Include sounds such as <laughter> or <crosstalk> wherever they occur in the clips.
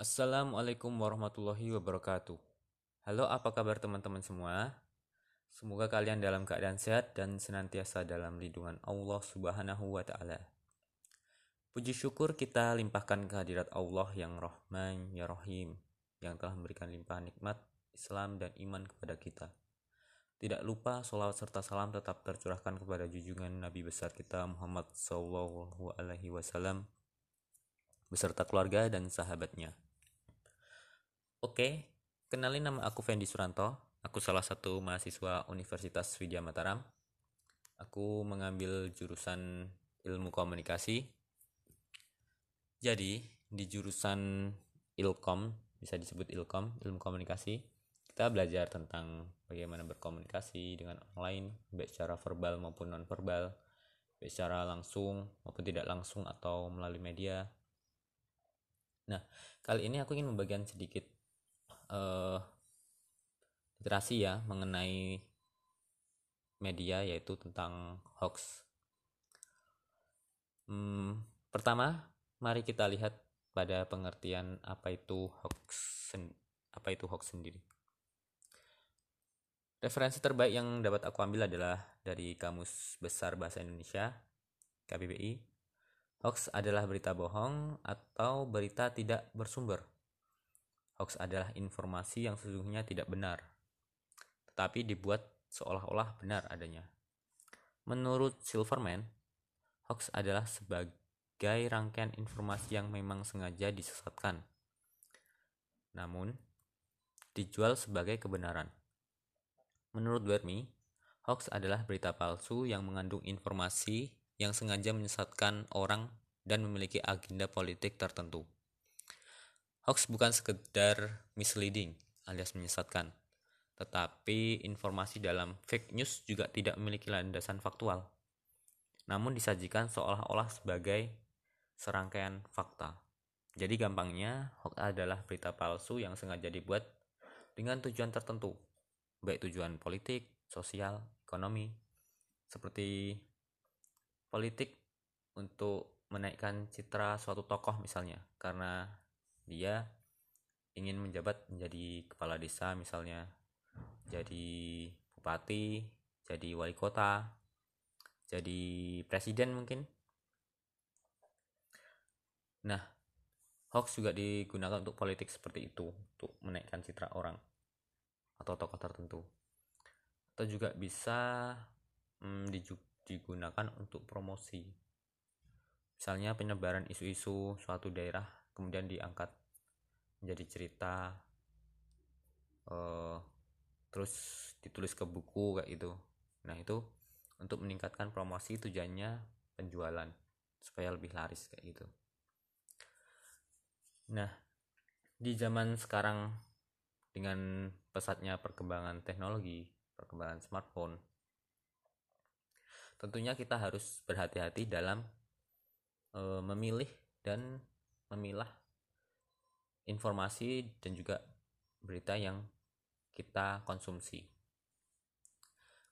Assalamualaikum warahmatullahi wabarakatuh. Halo, apa kabar teman-teman semua? Semoga kalian dalam keadaan sehat dan senantiasa dalam lindungan Allah Subhanahu wa taala. Puji syukur kita limpahkan kehadirat Allah yang Rahman ya Rahim yang telah memberikan limpahan nikmat Islam dan iman kepada kita. Tidak lupa sholawat serta salam tetap tercurahkan kepada junjungan Nabi besar kita Muhammad Wasallam beserta keluarga dan sahabatnya. Oke, kenalin nama aku Fendi Suranto. Aku salah satu mahasiswa Universitas Widya Mataram. Aku mengambil jurusan ilmu komunikasi. Jadi, di jurusan Ilkom, bisa disebut Ilkom, ilmu komunikasi, kita belajar tentang bagaimana berkomunikasi dengan orang lain, baik secara verbal maupun non-verbal, baik secara langsung maupun tidak langsung atau melalui media. Nah, kali ini aku ingin membagikan sedikit uh, literasi ya mengenai media yaitu tentang hoax. Hmm, pertama, mari kita lihat pada pengertian apa itu hoax apa itu hoax sendiri. Referensi terbaik yang dapat aku ambil adalah dari Kamus Besar Bahasa Indonesia KBBI. Hoax adalah berita bohong atau berita tidak bersumber Hoax adalah informasi yang sesungguhnya tidak benar, tetapi dibuat seolah-olah benar adanya. Menurut Silverman, hoax adalah sebagai rangkaian informasi yang memang sengaja disesatkan, namun dijual sebagai kebenaran. Menurut Bermi, hoax adalah berita palsu yang mengandung informasi yang sengaja menyesatkan orang dan memiliki agenda politik tertentu. Hoax bukan sekedar misleading alias menyesatkan, tetapi informasi dalam fake news juga tidak memiliki landasan faktual, namun disajikan seolah-olah sebagai serangkaian fakta. Jadi gampangnya, hoax adalah berita palsu yang sengaja dibuat dengan tujuan tertentu, baik tujuan politik, sosial, ekonomi, seperti politik untuk menaikkan citra suatu tokoh misalnya, karena dia ingin menjabat menjadi kepala desa misalnya jadi bupati jadi wali kota jadi presiden mungkin. Nah hoax juga digunakan untuk politik seperti itu untuk menaikkan citra orang atau tokoh tertentu. Atau juga bisa hmm, digunakan untuk promosi. Misalnya penyebaran isu-isu suatu daerah kemudian diangkat menjadi cerita uh, terus ditulis ke buku kayak gitu. Nah itu untuk meningkatkan promosi tujuannya penjualan supaya lebih laris kayak gitu. Nah di zaman sekarang dengan pesatnya perkembangan teknologi perkembangan smartphone tentunya kita harus berhati-hati dalam e, memilih dan memilah informasi dan juga berita yang kita konsumsi.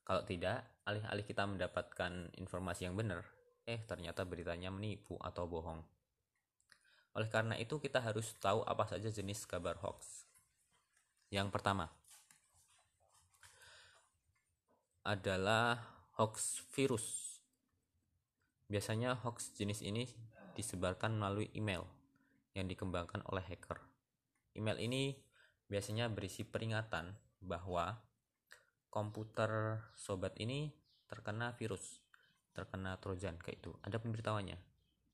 Kalau tidak, alih-alih kita mendapatkan informasi yang benar, eh ternyata beritanya menipu atau bohong. Oleh karena itu, kita harus tahu apa saja jenis kabar hoax. Yang pertama adalah hoax virus. Biasanya hoax jenis ini disebarkan melalui email yang dikembangkan oleh hacker. Email ini biasanya berisi peringatan bahwa komputer sobat ini terkena virus, terkena trojan kayak itu. Ada pemberitahuannya.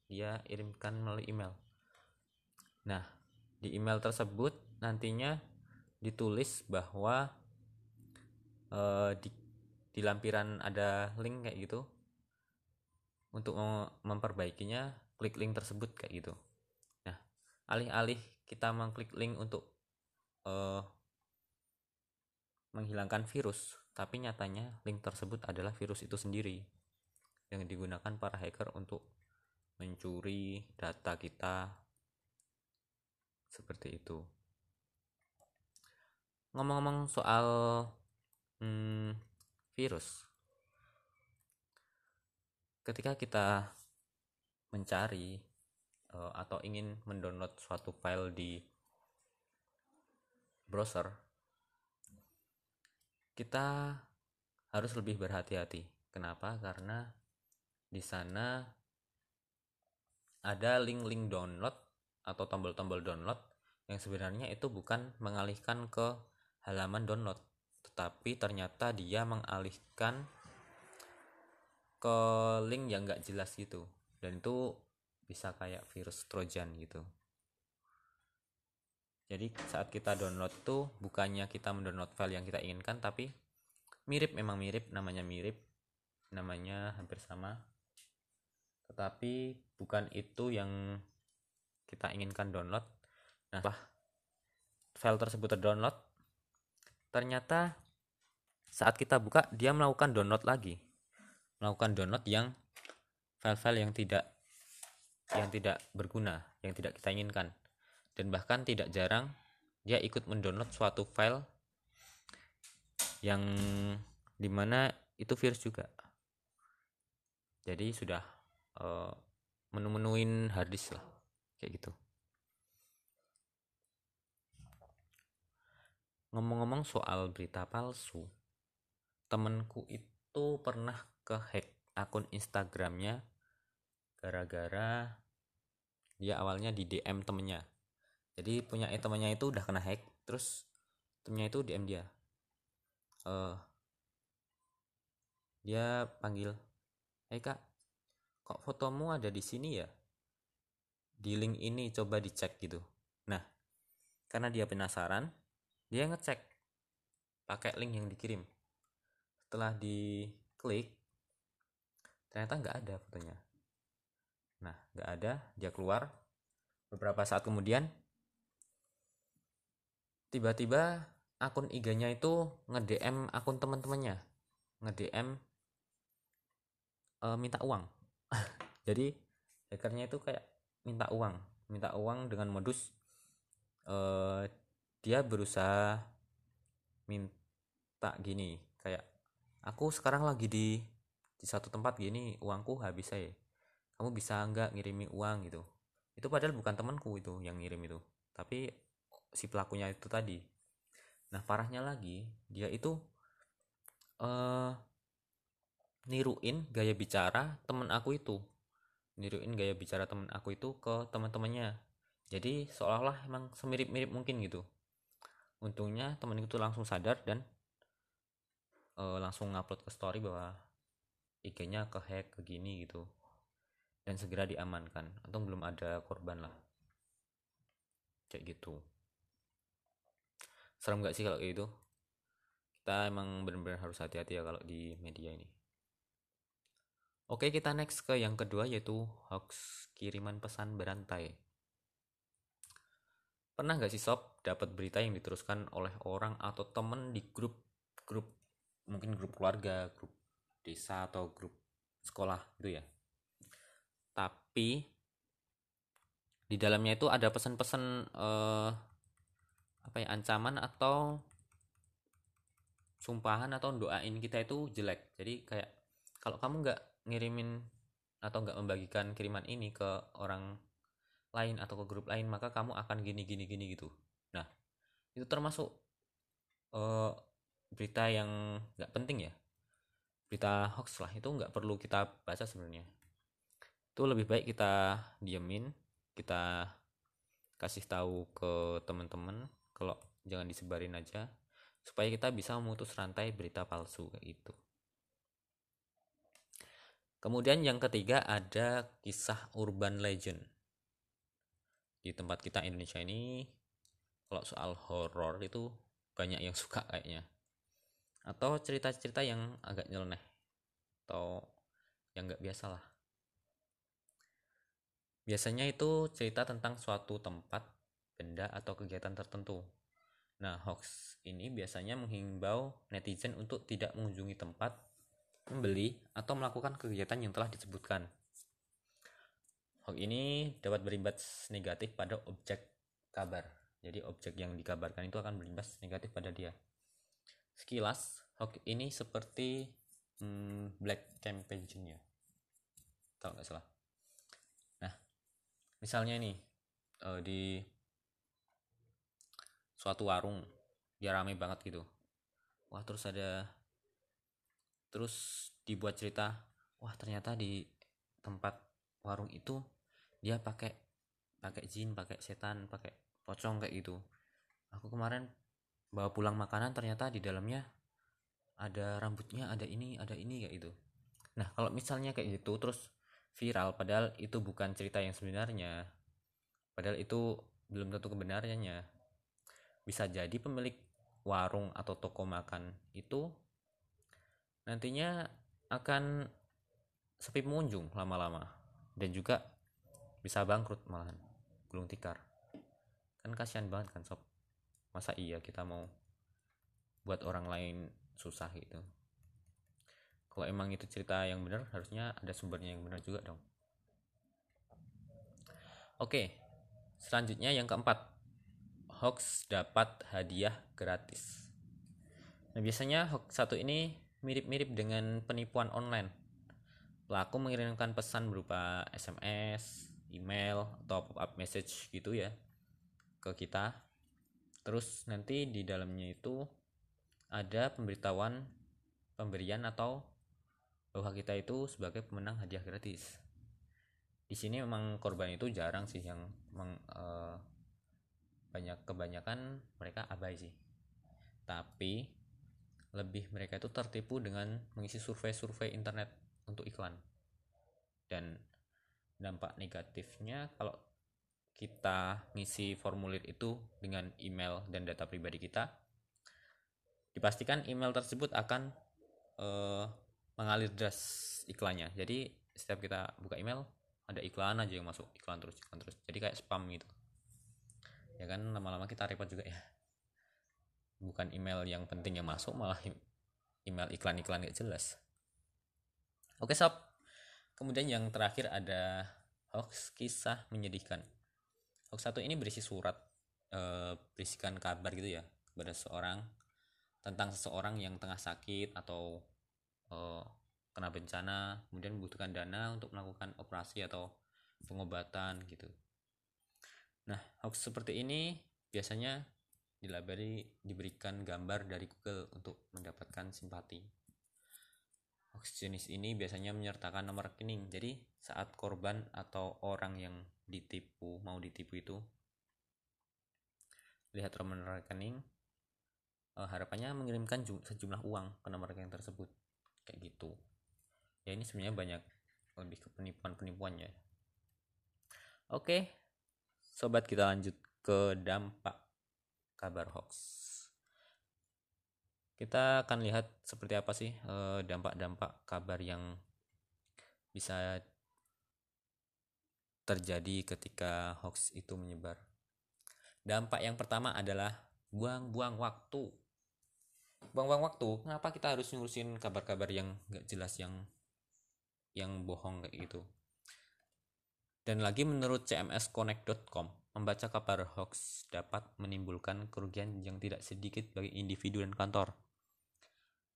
Dia kirimkan melalui email. Nah, di email tersebut nantinya ditulis bahwa uh, di, di lampiran ada link kayak gitu. Untuk memperbaikinya, klik link tersebut kayak gitu alih-alih kita mengklik link untuk uh, menghilangkan virus tapi nyatanya link tersebut adalah virus itu sendiri yang digunakan para hacker untuk mencuri data kita seperti itu. Ngomong-ngomong soal hmm, virus ketika kita mencari uh, atau ingin mendownload suatu file di browser kita harus lebih berhati-hati. Kenapa? Karena di sana ada link-link download atau tombol-tombol download yang sebenarnya itu bukan mengalihkan ke halaman download tetapi ternyata dia mengalihkan ke link yang nggak jelas gitu. Dan itu bisa kayak virus trojan gitu. Jadi saat kita download tuh bukannya kita mendownload file yang kita inginkan tapi mirip memang mirip namanya mirip namanya hampir sama. Tetapi bukan itu yang kita inginkan download. Nah setelah file tersebut terdownload. Ternyata saat kita buka dia melakukan download lagi. Melakukan download yang file-file yang tidak yang tidak berguna yang tidak kita inginkan. Dan bahkan tidak jarang dia ikut mendownload suatu file yang di mana itu virus juga. Jadi sudah uh, menu-menuin harddisk lah kayak gitu. Ngomong-ngomong soal berita palsu temenku itu pernah ke hack akun Instagramnya gara-gara dia awalnya di DM temennya. Jadi punya eh, temennya itu udah kena hack terus temennya itu DM dia. Uh, dia panggil Hei kak kok fotomu ada di sini ya? Di link ini coba dicek gitu. Nah karena dia penasaran dia ngecek pakai link yang dikirim. Setelah diklik ternyata nggak ada fotonya nah nggak ada dia keluar. Beberapa saat kemudian tiba-tiba akun IG-nya itu nge-DM akun teman-temannya. nge-DM e, minta uang. <laughs> Jadi hackernya itu kayak minta uang. Minta uang dengan modus e, dia berusaha minta gini kayak aku sekarang lagi di di satu tempat gini uangku habis saya kamu bisa nggak ngirimi uang gitu. Itu padahal bukan temanku itu yang ngirim itu tapi si pelakunya itu tadi. Nah parahnya lagi dia itu uh, niruin gaya bicara temen aku itu. Niruin gaya bicara temen aku itu ke teman-temannya. Jadi seolah-olah emang semirip-mirip mungkin gitu. Untungnya temen itu langsung sadar dan uh, langsung ngupload ke story bahwa IG-nya ke hack ke gini gitu dan segera diamankan. Untung belum ada korban lah. Kayak gitu. Serem gak sih kalau kayak gitu? Kita emang benar-benar harus hati-hati ya kalau di media ini. Oke kita next ke yang kedua yaitu hoax kiriman pesan berantai. Pernah gak sih sob dapat berita yang diteruskan oleh orang atau temen di grup grup mungkin grup keluarga, grup desa atau grup sekolah gitu ya. Tapi di dalamnya itu ada pesan-pesan eh, apa ya ancaman atau sumpahan atau doain kita itu jelek. Jadi kayak kalau kamu nggak ngirimin atau nggak membagikan kiriman ini ke orang lain atau ke grup lain maka kamu akan gini gini gini gitu. Nah itu termasuk uh, berita yang nggak penting ya. Berita hoax lah itu nggak perlu kita baca sebenarnya itu lebih baik kita diamin kita kasih tahu ke teman-teman kalau jangan disebarin aja supaya kita bisa memutus rantai berita palsu kayak gitu. Kemudian yang ketiga ada kisah urban legend. Di tempat kita Indonesia ini kalau soal horor itu banyak yang <laughs> suka kayaknya. Atau cerita-cerita yang agak nyeleneh atau yang nggak biasa lah biasanya itu cerita tentang suatu tempat benda atau kegiatan tertentu nah hoax ini biasanya menghimbau netizen untuk tidak mengunjungi tempat membeli atau melakukan kegiatan yang telah disebutkan Hoax ini dapat berimbas negatif pada objek kabar. Jadi objek yang dikabarkan itu akan berimbas negatif pada dia. Sekilas, hoax ini seperti hmm, black campaign ya. Kalau nggak salah. Misalnya ini uh, di suatu warung dia rame banget gitu. Wah terus ada terus dibuat cerita wah ternyata di tempat warung itu dia pakai pakai jin pakai setan pakai pocong kayak gitu. Aku kemarin bawa pulang makanan ternyata di dalamnya ada rambutnya ada ini ada ini kayak gitu. Nah kalau misalnya kayak gitu terus viral padahal itu bukan cerita yang sebenarnya. Padahal itu belum tentu kebenarannya. Bisa jadi pemilik warung atau toko makan itu nantinya akan sepi pengunjung lama-lama. Dan juga bisa bangkrut malahan. Gulung tikar. Kan kasihan banget kan sob? Masa iya kita mau buat orang lain susah gitu kalau emang itu cerita yang benar harusnya ada sumbernya yang benar juga dong. Oke selanjutnya yang keempat. Hoax dapat hadiah gratis. Nah biasanya hoax satu ini mirip-mirip dengan penipuan online. Pelaku mengirimkan pesan berupa SMS email atau pop up message gitu ya ke kita. Terus nanti di dalamnya itu ada pemberitahuan pemberian atau bahwa kita itu sebagai pemenang hadiah gratis. Di sini memang korban itu jarang sih yang meng, uh, banyak kebanyakan mereka abai sih. Tapi lebih mereka itu tertipu dengan mengisi survei-survei internet untuk iklan. Dan dampak negatifnya kalau kita ngisi formulir itu dengan email dan data pribadi kita dipastikan email tersebut akan uh, mengalir deras iklannya. Jadi setiap kita buka email ada iklan aja yang masuk. Iklan terus iklan terus. Jadi kayak spam gitu. Ya kan lama-lama kita repot juga ya. Bukan email yang penting yang masuk malah email iklan-iklan gak jelas. Oke sob. Kemudian yang terakhir ada hoax kisah menyedihkan. Hoax satu ini berisi surat e, berisikan kabar gitu ya kepada seorang tentang seseorang yang tengah sakit atau e, kena bencana, kemudian membutuhkan dana untuk melakukan operasi atau pengobatan gitu. Nah, hoax seperti ini biasanya dilabeli diberikan gambar dari Google untuk mendapatkan simpati. Hoax jenis ini biasanya menyertakan nomor rekening. Jadi saat korban atau orang yang ditipu mau ditipu itu lihat nomor rekening, eh, harapannya mengirimkan sejumlah uang ke nomor rekening tersebut. Kayak gitu. Ya ini sebenarnya banyak lebih ke penipuan-penipuan ya. Oke, sobat kita lanjut ke dampak kabar hoax kita akan lihat seperti apa sih eh, dampak-dampak kabar yang bisa terjadi ketika hoax itu menyebar. Dampak yang pertama adalah buang-buang waktu. Buang-buang waktu, kenapa kita harus ngurusin kabar-kabar yang gak jelas yang yang bohong kayak gitu. Dan lagi menurut cmsconnect.com, membaca kabar hoax dapat menimbulkan kerugian yang tidak sedikit bagi individu dan kantor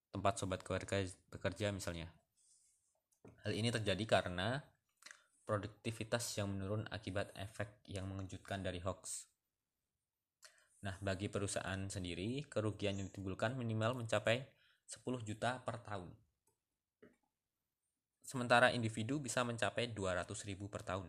tempat sobat keluarga bekerja misalnya. Hal ini terjadi karena produktivitas yang menurun akibat efek yang mengejutkan dari hoax. Nah, bagi perusahaan sendiri, kerugian yang ditimbulkan minimal mencapai 10 juta per tahun. Sementara individu bisa mencapai 200 ribu per tahun.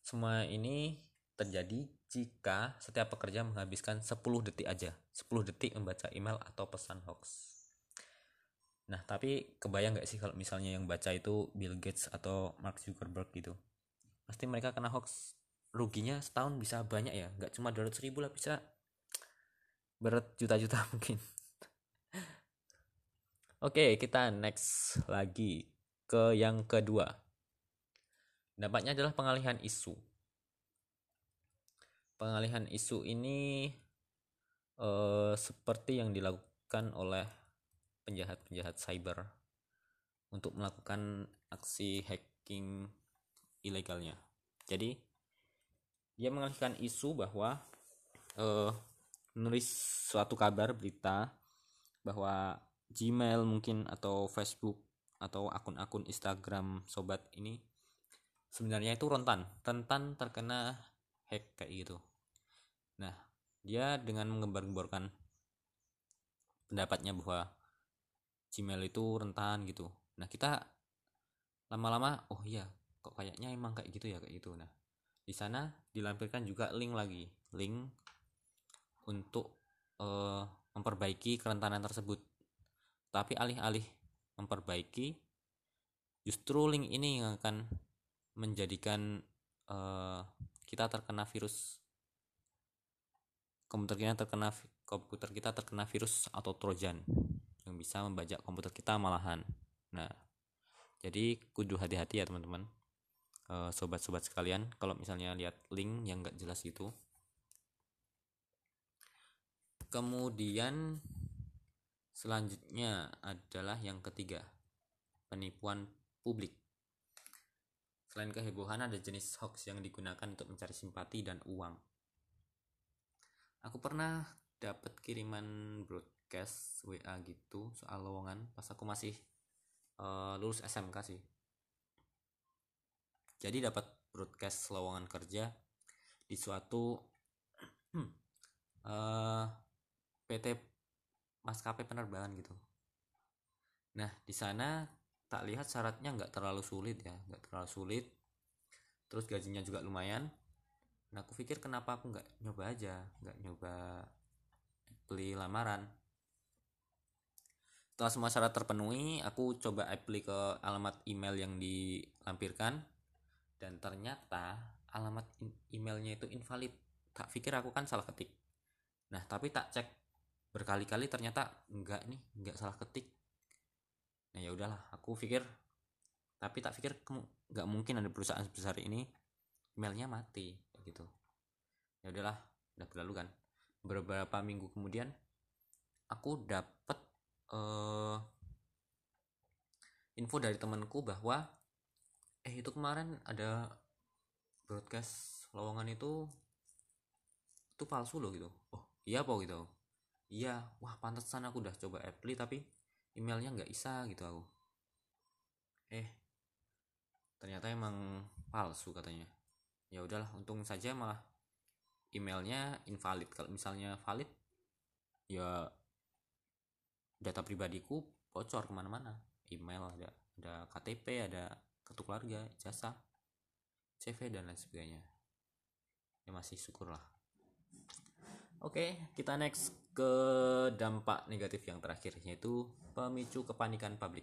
Semua ini terjadi jika setiap pekerja menghabiskan 10 detik aja 10 detik membaca email atau pesan hoax nah tapi kebayang gak sih kalau misalnya yang baca itu Bill Gates atau Mark Zuckerberg gitu pasti mereka kena hoax ruginya setahun bisa banyak ya nggak cuma 200 ribu lah bisa berat juta-juta <laughs> mungkin Oke, kita next lagi ke yang kedua. Dampaknya adalah pengalihan isu pengalihan isu ini uh, seperti yang dilakukan oleh penjahat-penjahat cyber untuk melakukan aksi hacking ilegalnya. Jadi dia mengalihkan isu bahwa uh, menulis suatu kabar berita bahwa Gmail mungkin atau Facebook atau akun-akun Instagram sobat ini sebenarnya itu rentan, rentan terkena hack kayak gitu. Nah, dia dengan mengembar-gemborkan pendapatnya bahwa Gmail itu rentan gitu. Nah kita lama-lama oh iya kok kayaknya emang kayak gitu ya kayak gitu. Nah di sana dilampirkan juga link lagi. Link untuk uh, memperbaiki kerentanan tersebut. Tapi alih-alih memperbaiki justru link ini yang akan menjadikan uh, kita terkena virus komputer kita terkena komputer kita terkena virus atau trojan yang bisa membajak komputer kita malahan. Nah jadi kudu hati-hati ya teman-teman sobat-sobat sekalian kalau misalnya lihat link yang nggak jelas itu kemudian selanjutnya adalah yang ketiga penipuan publik. Selain kehebohan ada jenis hoax yang digunakan untuk mencari simpati dan uang. Aku pernah dapat kiriman broadcast WA gitu soal lowongan pas aku masih uh, lulus SMK sih jadi dapat broadcast lowongan kerja di suatu uh, <clears throat> eh, PT maskapai penerbangan gitu. Nah di sana tak lihat syaratnya nggak terlalu sulit ya nggak terlalu sulit. Terus gajinya juga lumayan. Nah aku pikir kenapa aku nggak nyoba aja nggak nyoba beli lamaran. Setelah semua syarat terpenuhi, aku coba apply ke alamat email yang dilampirkan dan ternyata alamat emailnya itu invalid. Tak pikir aku kan salah ketik. Nah, tapi tak cek berkali-kali ternyata enggak nih, enggak salah ketik. Nah, ya udahlah, aku pikir tapi tak pikir nggak mungkin ada perusahaan sebesar ini emailnya mati gitu. Ya udahlah, udah berlalu kan. Beberapa minggu kemudian aku dapet uh, info dari temanku bahwa eh itu kemarin ada broadcast lowongan itu itu palsu loh gitu. Oh iya apa gitu? Iya wah pantesan aku udah coba apply tapi emailnya nggak bisa gitu aku. Eh ternyata emang palsu katanya. Ya udahlah untung saja malah emailnya invalid. Kalau misalnya valid ya data pribadiku bocor ke mana-mana. Email ada ada KTP ada kartu keluarga jasa CV dan lain sebagainya. Ya masih syukurlah. Oke kita next ke dampak negatif yang terakhir yaitu pemicu kepanikan publik.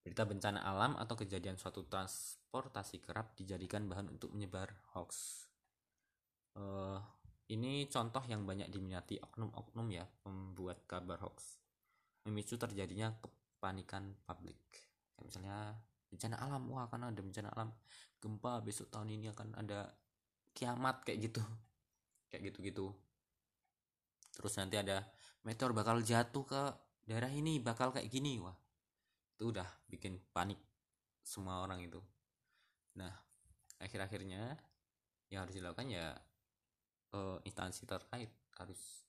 Berita bencana alam atau kejadian suatu transportasi kerap dijadikan bahan untuk menyebar hoax. Uh, ini contoh yang banyak diminati oknum-oknum ya pembuat kabar hoax. Memicu terjadinya kepanikan publik. Misalnya bencana alam wah karena ada bencana alam. Gempa besok tahun ini akan ada kiamat kayak gitu. <laughs> Kayak gitu-gitu. Terus nanti ada meteor bakal jatuh ke daerah ini bakal kayak gini wah. Itu udah bikin panik semua orang itu. Nah akhir-akhirnya yang harus dilakukan ya uh, instansi terkait harus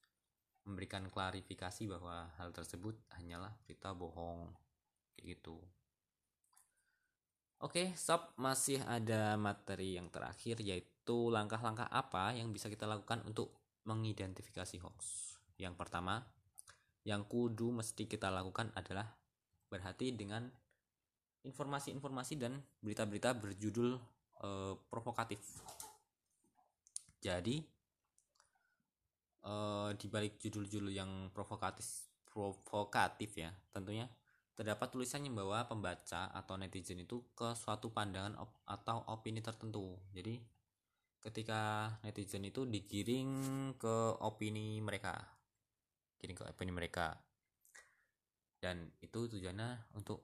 memberikan klarifikasi bahwa hal tersebut hanyalah berita bohong kayak gitu Oke, sob, masih ada materi yang terakhir yaitu langkah-langkah apa yang bisa kita lakukan untuk mengidentifikasi hoax. Yang pertama, yang kudu mesti kita lakukan adalah berhati dengan informasi-informasi dan berita-berita berjudul eh, provokatif. Jadi, uh, di balik judul-judul yang provokatif provokatif ya tentunya terdapat tulisan yang membawa pembaca atau netizen itu ke suatu pandangan op atau opini tertentu. Jadi ketika netizen itu digiring ke opini mereka giring ke opini mereka. Dan itu tujuannya untuk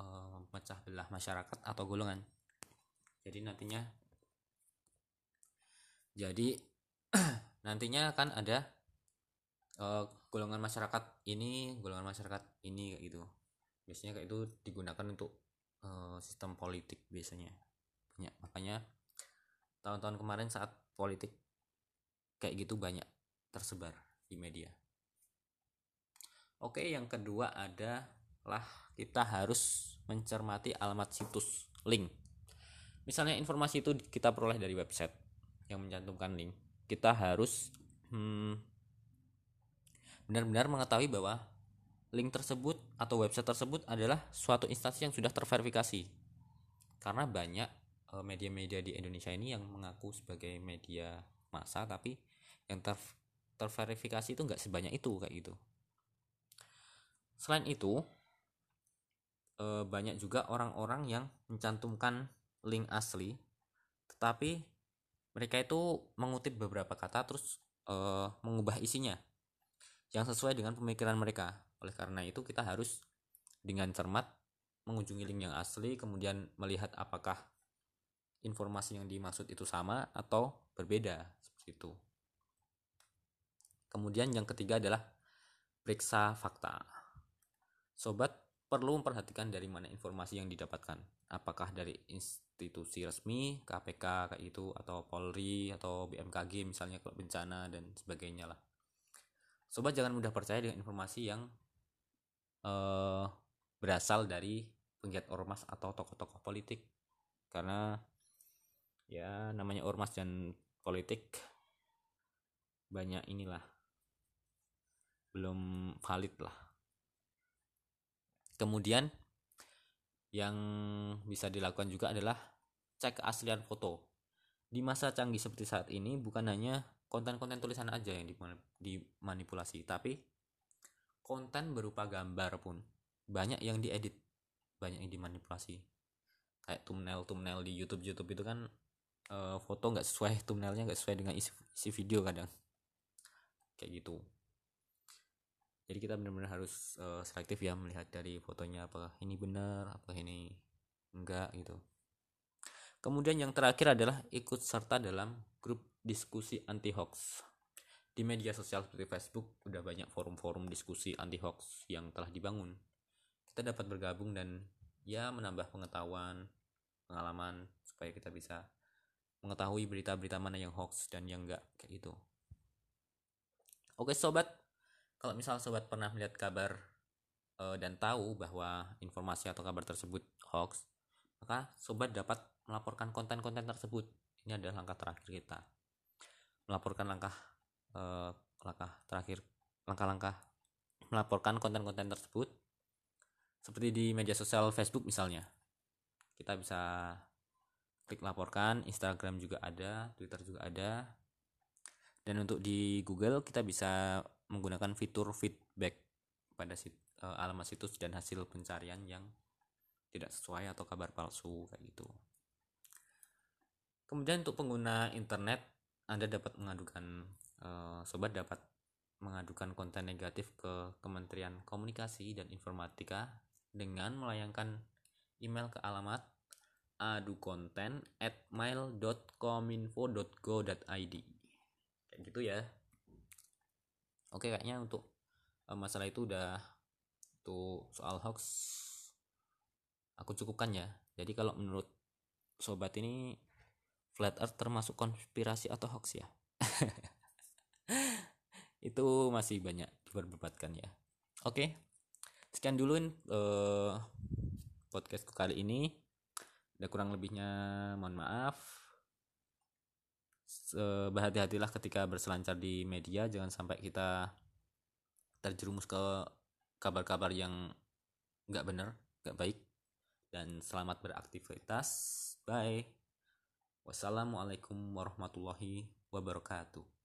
uh, memecah belah masyarakat atau golongan. Jadi nantinya jadi <clears throat> nantinya akan ada uh, golongan masyarakat ini golongan masyarakat ini gitu biasanya kayak itu digunakan untuk uh, sistem politik biasanya. Banyak. Makanya tahun-tahun kemarin saat politik kayak gitu banyak tersebar di media. Oke yang kedua adalah kita harus mencermati alamat situs link. Misalnya informasi itu kita peroleh dari website yang mencantumkan link. Kita harus hmm, benar-benar mengetahui bahwa link tersebut atau website tersebut adalah suatu instansi yang sudah terverifikasi. Karena banyak eh, media-media di Indonesia ini yang mengaku sebagai media massa tapi yang ter terverifikasi itu nggak sebanyak itu kayak gitu. Selain itu eh, banyak juga orang-orang yang mencantumkan link asli tetapi mereka itu mengutip beberapa kata terus eh, mengubah isinya yang sesuai dengan pemikiran mereka oleh karena itu kita harus dengan cermat mengunjungi link yang asli kemudian melihat apakah informasi yang dimaksud itu sama atau berbeda seperti itu. Kemudian yang ketiga adalah periksa fakta. Sobat perlu memperhatikan dari mana informasi yang didapatkan. Apakah dari institusi resmi, KPK kayak itu atau Polri atau BMKG misalnya kalau bencana dan sebagainya lah. Sobat jangan mudah percaya dengan informasi yang uh, berasal dari penggiat ormas atau tokoh-tokoh politik. Karena ya namanya ormas dan politik banyak inilah belum valid lah. Kemudian yang bisa dilakukan juga adalah cek keaslian foto. Di masa canggih seperti saat ini bukan hanya konten-konten tulisan aja yang dimanipulasi tapi konten berupa gambar pun banyak yang diedit banyak yang dimanipulasi. Kayak thumbnail thumbnail di YouTube YouTube itu kan uh, foto nggak sesuai thumbnailnya nggak sesuai dengan isi, isi video kadang. Kayak gitu. Jadi kita benar-benar harus uh, selektif ya melihat dari fotonya apakah ini benar apakah ini enggak gitu. Kemudian yang terakhir adalah ikut serta dalam grup diskusi anti hoax di media sosial seperti Facebook udah banyak forum-forum diskusi anti hoax yang telah dibangun. Kita dapat bergabung dan ya menambah pengetahuan, pengalaman supaya kita bisa mengetahui berita-berita mana yang hoax dan yang enggak kayak gitu. Oke sobat, kalau misal sobat pernah melihat kabar uh, dan tahu bahwa informasi atau kabar tersebut hoax, maka sobat dapat melaporkan konten-konten tersebut. Ini adalah langkah terakhir kita. Melaporkan langkah uh, langkah terakhir langkah-langkah melaporkan konten-konten tersebut. Seperti di media sosial Facebook misalnya. Kita bisa klik laporkan Instagram juga ada Twitter juga ada. Dan untuk di Google kita bisa menggunakan fitur feedback pada sit, uh, alamat situs dan hasil pencarian yang tidak sesuai atau kabar palsu kayak gitu. Kemudian untuk pengguna internet Anda dapat mengadukan uh, sobat dapat mengadukan konten negatif ke Kementerian Komunikasi dan Informatika dengan melayangkan email ke alamat adukonten at mail.kominfo.go.id kayak gitu ya. Oke kayaknya untuk uh, masalah itu udah tuh soal hoax aku cukupkan ya. Jadi kalau menurut sobat ini flat earth termasuk konspirasi atau hoax ya <laughs> itu masih banyak diperdebatkan ya. Oke sekian dulu uh, podcastku kali ini. Ada kurang lebihnya mohon maaf. Berhati-hatilah ketika berselancar di media. Jangan sampai kita terjerumus ke kabar-kabar yang nggak benar nggak baik. Dan selamat beraktivitas. Bye. Wassalamualaikum warahmatullahi wabarakatuh